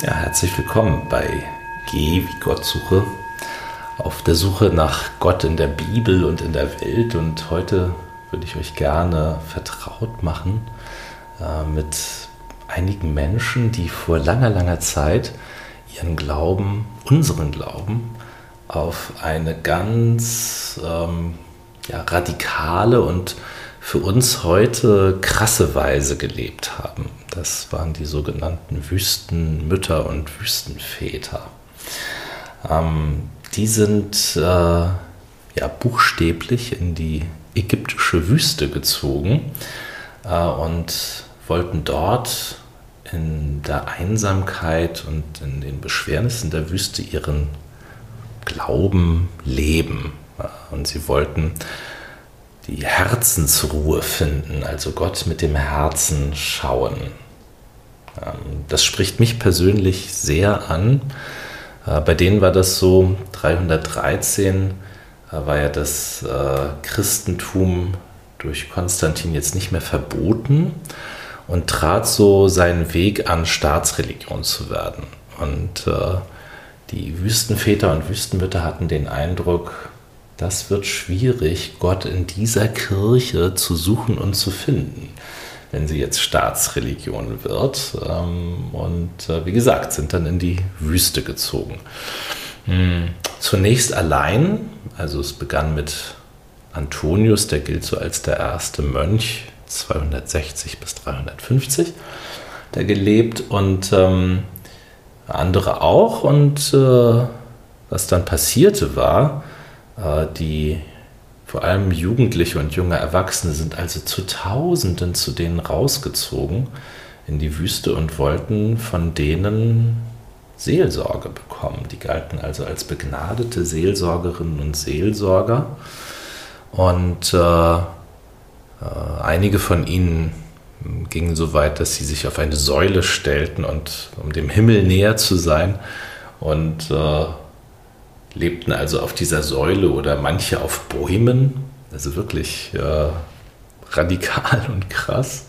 Ja, herzlich willkommen bei Geh wie Gott suche. Auf der Suche nach Gott in der Bibel und in der Welt. Und heute würde ich euch gerne vertraut machen äh, mit einigen Menschen, die vor langer, langer Zeit ihren Glauben, unseren Glauben, auf eine ganz ähm, ja, radikale und für uns heute krasse Weise gelebt haben. Das waren die sogenannten Wüstenmütter und Wüstenväter. Ähm, die sind äh, ja buchstäblich in die ägyptische Wüste gezogen äh, und wollten dort in der Einsamkeit und in den Beschwernissen der Wüste ihren Glauben leben. Und sie wollten die Herzensruhe finden, also Gott mit dem Herzen schauen. Ähm, das spricht mich persönlich sehr an. Äh, bei denen war das so, 313 äh, war ja das äh, Christentum durch Konstantin jetzt nicht mehr verboten und trat so seinen Weg an, Staatsreligion zu werden. Und die Wüstenväter und Wüstenmütter hatten den Eindruck, das wird schwierig, Gott in dieser Kirche zu suchen und zu finden, wenn sie jetzt Staatsreligion wird. Ähm, und äh, wie gesagt, sind dann in die Wüste gezogen. Hm, zunächst allein, also es begann mit Antonius, der gilt so als der erste Mönch, 260 bis 350, der gelebt und ähm, andere auch. Und äh, was dann passierte war, äh, die vor allem Jugendliche und junge Erwachsene sind also zu Tausenden zu denen rausgezogen in die Wüste und wollten von denen Seelsorge bekommen. Die galten also als begnadete Seelsorgerinnen und Seelsorger. Und äh, äh, einige von ihnen gingen so weit, dass sie sich auf eine Säule stellten und um dem Himmel näher zu sein und äh, lebten also auf dieser Säule oder manche auf Bäumen. Also wirklich äh, radikal und krass.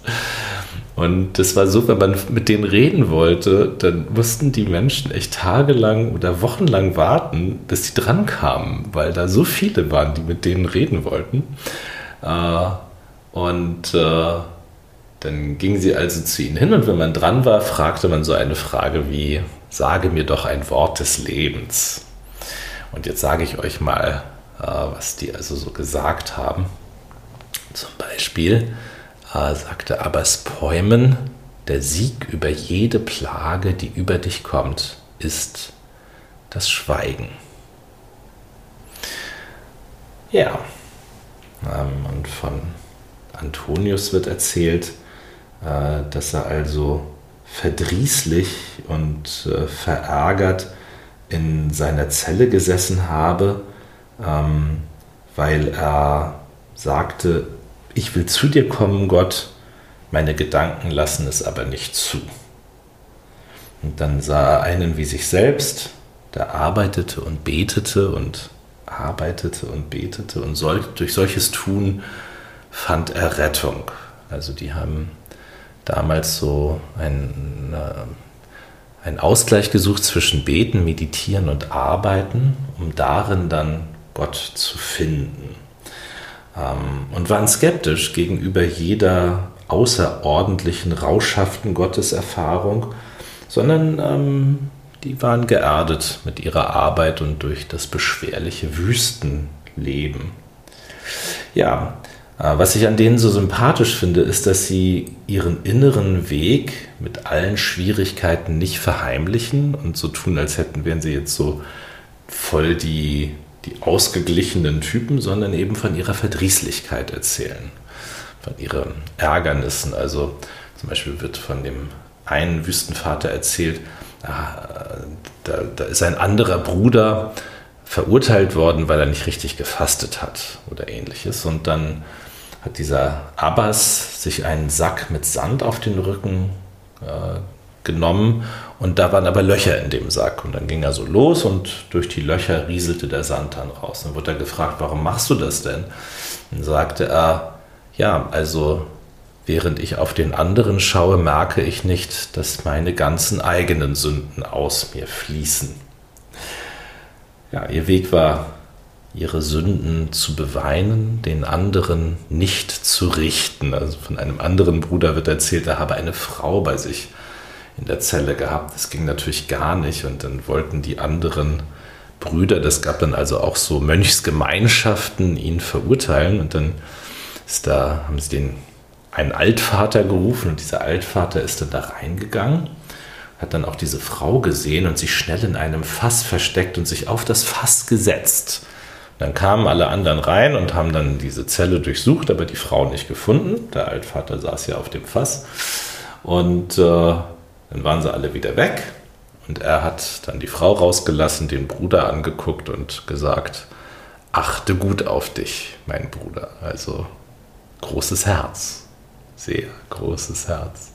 Und das war so, wenn man mit denen reden wollte, dann mussten die Menschen echt tagelang oder wochenlang warten, bis sie dran kamen, weil da so viele waren, die mit denen reden wollten. Äh, und äh, dann gingen sie also zu ihnen hin und wenn man dran war, fragte man so eine Frage wie, sage mir doch ein Wort des Lebens. Und jetzt sage ich euch mal, äh, was die also so gesagt haben. Zum Beispiel äh, sagte Abbas Päumen, der Sieg über jede Plage, die über dich kommt, ist das Schweigen. Ja, ähm, und von Antonius wird erzählt, äh, dass er also verdrießlich und verärgert in seiner Zelle gesessen habe, ähm, weil er sagte, ich will zu dir kommen, Gott, meine Gedanken lassen es aber nicht zu. Und dann sah er einen wie sich selbst, der arbeitete und betete und arbeitete und betete und soll, durch solches Tun fand er Rettung. Also die haben damals so ein, einen Ausgleich gesucht zwischen Beten, Meditieren und Arbeiten, um darin dann Gott zu finden. Ähm, und waren skeptisch gegenüber jeder außerordentlichen, rauschhaften Gotteserfahrung, sondern ähm, die waren geerdet mit ihrer Arbeit und durch das beschwerliche Wüstenleben. Ja, was ich an denen so sympathisch finde, ist, dass sie ihren inneren Weg mit allen Schwierigkeiten nicht verheimlichen und so tun, als hätten wären sie jetzt so voll die, die ausgeglichenen Typen, sondern eben von ihrer Verdrießlichkeit erzählen, von ihren Ärgernissen. Also zum Beispiel wird von dem einen Wüstenvater erzählt, ah, da, da ist ein anderer Bruder verurteilt worden, weil er nicht richtig gefastet hat oder ähnliches. Und dann hat dieser Abbas sich einen Sack mit Sand auf den Rücken äh, genommen und da waren aber Löcher in dem Sack. Und dann ging er so los und durch die Löcher rieselte der Sand dann raus. Dann wurde er gefragt, warum machst du das denn? Dann sagte er, ja, also während ich auf den anderen schaue, merke ich nicht, dass meine ganzen eigenen Sünden aus mir fließen. Ja, ihr Weg war, ihre Sünden zu beweinen, den anderen nicht zu richten. Also von einem anderen Bruder wird erzählt, er habe eine Frau bei sich in der Zelle gehabt. Das ging natürlich gar nicht und dann wollten die anderen Brüder, das gab dann also auch so Mönchsgemeinschaften, ihn verurteilen und dann ist da, haben sie den einen Altvater gerufen und dieser Altvater ist dann da reingegangen, hat dann auch diese Frau gesehen und sich schnell in einem Fass versteckt und sich auf das Fass gesetzt. Dann kamen alle anderen rein und haben dann diese Zelle durchsucht, aber die Frau nicht gefunden. Der Altvater saß ja auf dem Fass. Und äh, dann waren sie alle wieder weg. Und er hat dann die Frau rausgelassen, den Bruder angeguckt und gesagt, achte gut auf dich, mein Bruder. Also großes Herz, sehr großes Herz.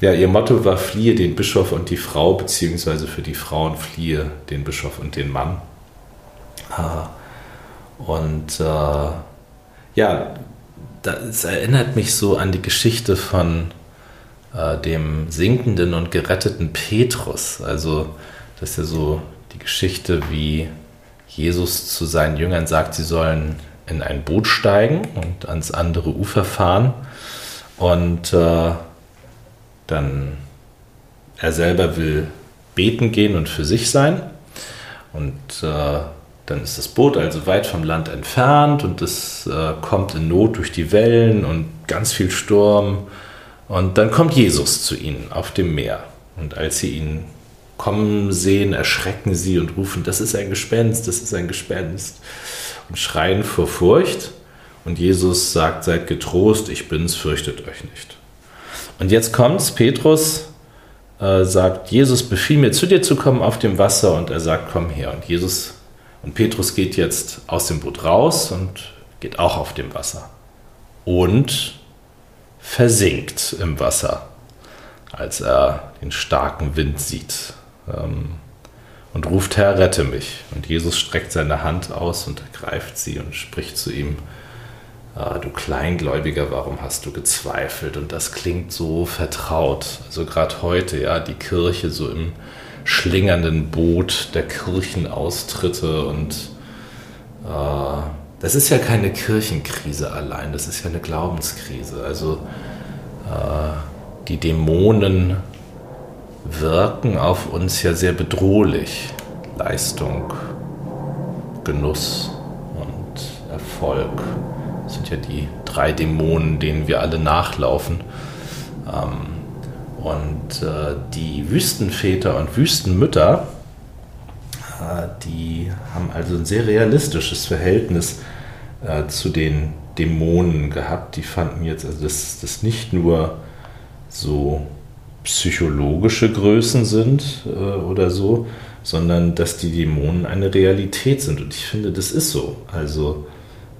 Ja, ihr Motto war, fliehe den Bischof und die Frau, beziehungsweise für die Frauen fliehe den Bischof und den Mann. Ah, und äh, ja, das erinnert mich so an die Geschichte von äh, dem sinkenden und geretteten Petrus. Also das ist ja so die Geschichte, wie Jesus zu seinen Jüngern sagt, sie sollen in ein Boot steigen und ans andere Ufer fahren. Und äh, dann er selber will beten gehen und für sich sein. Und äh, dann ist das Boot also weit vom Land entfernt und es äh, kommt in Not durch die Wellen und ganz viel Sturm. Und dann kommt Jesus zu ihnen auf dem Meer. Und als sie ihn kommen sehen, erschrecken sie und rufen, das ist ein Gespenst, das ist ein Gespenst. Und schreien vor Furcht. Und Jesus sagt, seid getrost, ich bin's, fürchtet euch nicht. Und jetzt kommt's, Petrus äh, sagt, Jesus befiehl mir zu dir zu kommen auf dem Wasser und er sagt, komm her. Und Jesus und Petrus geht jetzt aus dem Boot raus und geht auch auf dem Wasser. Und versinkt im Wasser, als er den starken Wind sieht. Ähm, und ruft, Herr, rette mich. Und Jesus streckt seine Hand aus und ergreift sie und spricht zu ihm, ah, du Kleingläubiger, warum hast du gezweifelt? Und das klingt so vertraut. Also gerade heute, ja, die Kirche so im schlingernden Boot der Kirchenaustritte und äh, das ist ja keine Kirchenkrise allein, das ist ja eine Glaubenskrise. Also äh, die Dämonen wirken auf uns ja sehr bedrohlich. Leistung, Genuss und Erfolg sind ja die drei Dämonen, denen wir alle nachlaufen. Ähm, und äh, die Wüstenväter und Wüstenmütter, äh, die haben also ein sehr realistisches Verhältnis äh, zu den Dämonen gehabt. Die fanden jetzt, also dass das nicht nur so psychologische Größen sind äh, oder so, sondern dass die Dämonen eine Realität sind. Und ich finde, das ist so. Also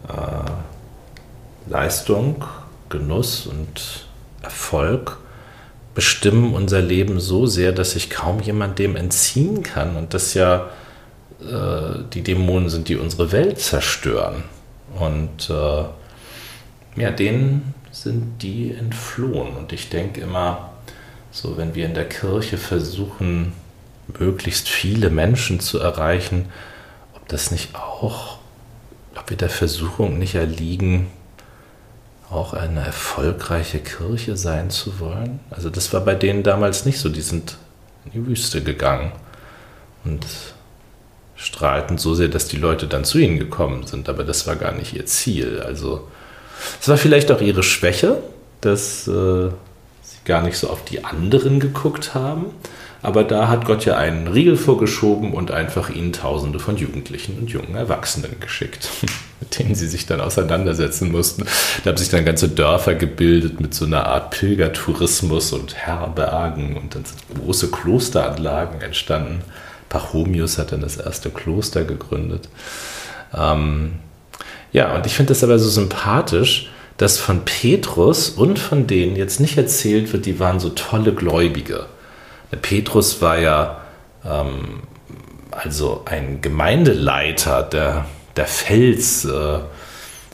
äh, Leistung, Genuss und Erfolg bestimmen unser Leben so sehr, dass sich kaum jemand dem entziehen kann und dass ja äh, die Dämonen sind, die unsere Welt zerstören. Und äh, ja, denen sind die entflohen. Und ich denke immer, so wenn wir in der Kirche versuchen, möglichst viele Menschen zu erreichen, ob das nicht auch, ob wir der Versuchung nicht erliegen, auch eine erfolgreiche Kirche sein zu wollen. Also das war bei denen damals nicht so. Die sind in die Wüste gegangen und strahlten so sehr, dass die Leute dann zu ihnen gekommen sind. Aber das war gar nicht ihr Ziel. Also es war vielleicht auch ihre Schwäche, dass äh, sie gar nicht so auf die anderen geguckt haben, aber da hat Gott ja einen Riegel vorgeschoben und einfach ihnen Tausende von Jugendlichen und jungen Erwachsenen geschickt, mit denen sie sich dann auseinandersetzen mussten. Da haben sich dann ganze Dörfer gebildet mit so einer Art Pilgertourismus und Herbergen und dann sind große Klosteranlagen entstanden. Pachomius hat dann das erste Kloster gegründet. Ähm, ja, und ich finde das aber so sympathisch, dass von Petrus und von denen jetzt nicht erzählt wird, die waren so tolle Gläubige Petrus war ja ähm, also ein Gemeindeleiter, der, der Fels, äh,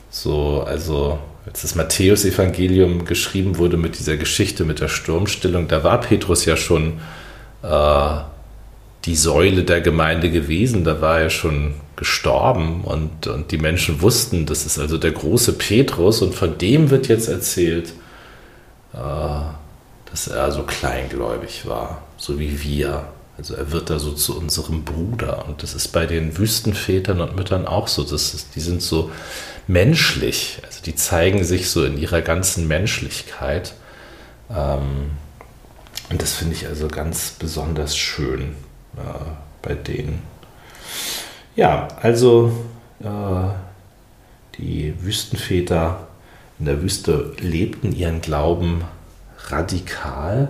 so, also als das Matthäusevangelium geschrieben wurde mit dieser Geschichte mit der Sturmstillung, da war Petrus ja schon äh, die Säule der Gemeinde gewesen, da war er schon gestorben und, und die Menschen wussten, das ist also der große Petrus und von dem wird jetzt erzählt, äh, dass er so kleingläubig war, so wie wir. Also er wird da so zu unserem Bruder. Und das ist bei den Wüstenvätern und Müttern auch so. Das ist, die sind so menschlich. Also die zeigen sich so in ihrer ganzen Menschlichkeit. Ähm, und das finde ich also ganz besonders schön äh, bei denen. Ja, also äh, die Wüstenväter in der Wüste lebten ihren Glauben radikal.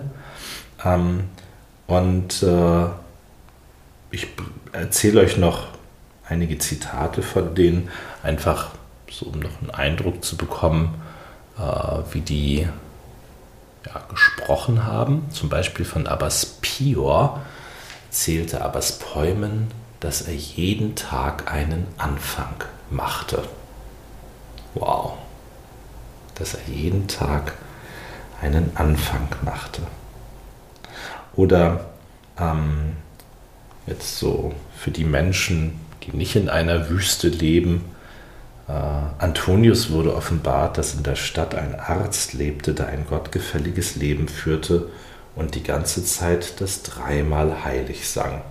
Ähm, und äh, ich erzähle euch noch einige Zitate von denen, einfach so um noch einen Eindruck zu bekommen, äh, wie die ja, gesprochen haben. Zum Beispiel von Abbas Pior zählte Abbas Päumen, dass er jeden Tag einen Anfang machte. Wow. Dass er jeden Tag einen Anfang machte. Oder ähm, jetzt so für die Menschen, die nicht in einer Wüste leben, äh, Antonius wurde offenbart, dass in der Stadt ein Arzt lebte, der ein gottgefälliges Leben führte und die ganze Zeit das dreimal heilig sang.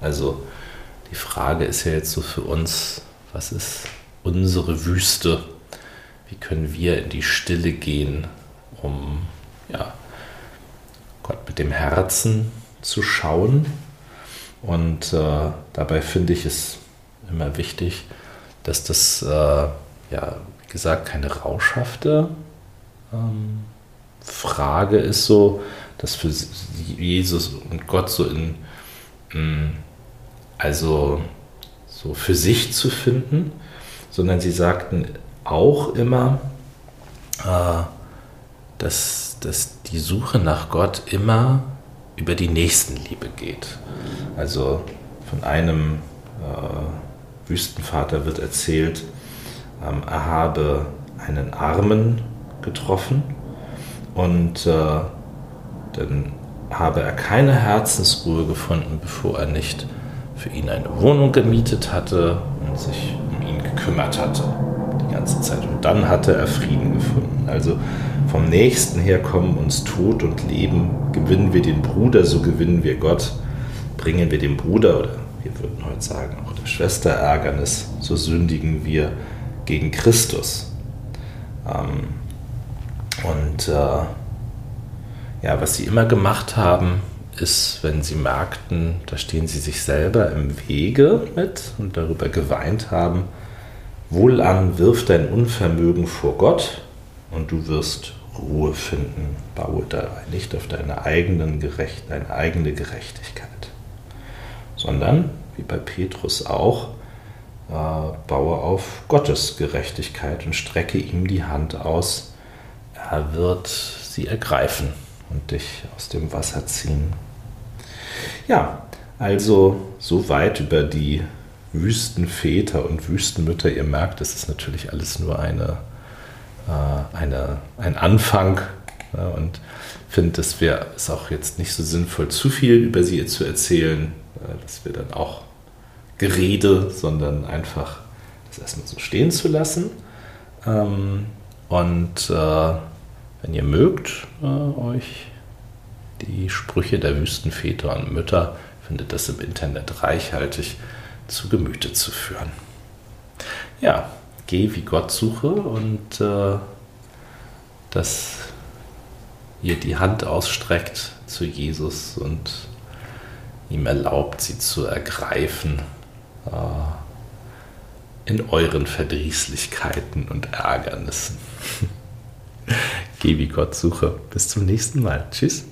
Also die Frage ist ja jetzt so für uns, was ist unsere Wüste? Wie können wir in die Stille gehen, um ja, Gott mit dem Herzen zu schauen. Und äh, dabei finde ich es immer wichtig, dass das, äh, ja, wie gesagt, keine rauschhafte ähm, Frage ist, so, dass für Jesus und Gott so in, in, also so für sich zu finden, sondern sie sagten auch immer, äh, dass, dass die Suche nach Gott immer über die Nächstenliebe geht. Also von einem äh, Wüstenvater wird erzählt, ähm, er habe einen Armen getroffen und äh, dann habe er keine Herzensruhe gefunden, bevor er nicht für ihn eine Wohnung gemietet hatte und sich um ihn gekümmert hatte die ganze Zeit. Und dann hatte er Frieden gefunden. Also vom Nächsten her kommen uns Tod und Leben. Gewinnen wir den Bruder, so gewinnen wir Gott. Bringen wir dem Bruder oder wir würden heute sagen auch der Schwester Ärgernis, so sündigen wir gegen Christus. Ähm, und äh, ja, was sie immer gemacht haben, ist, wenn sie merkten, da stehen sie sich selber im Wege mit und darüber geweint haben, wohlan wirf dein Unvermögen vor Gott und du wirst Ruhe finden. Baue dabei nicht auf deine, eigenen Gerecht, deine eigene Gerechtigkeit, sondern, wie bei Petrus auch, äh, baue auf Gottes Gerechtigkeit und strecke ihm die Hand aus. Er wird sie ergreifen und dich aus dem Wasser ziehen. Ja, also so weit über die Wüstenväter und Wüstenmütter. Ihr merkt, es ist natürlich alles nur eine eine, ein Anfang ja, und finde, es wäre es auch jetzt nicht so sinnvoll, zu viel über sie zu erzählen, äh, dass wir dann auch Gerede, sondern einfach das erstmal so stehen zu lassen. Ähm, und äh, wenn ihr mögt, äh, euch die Sprüche der Wüstenväter und Mütter, findet das im Internet reichhaltig zu Gemüte zu führen. Ja, geh wie Gott suche und äh, dass ihr die Hand ausstreckt zu Jesus und ihm erlaubt, sie zu ergreifen äh, in euren Verdrießlichkeiten und Ärgernissen. Geh wie Gott suche. Bis zum nächsten Mal. Tschüss.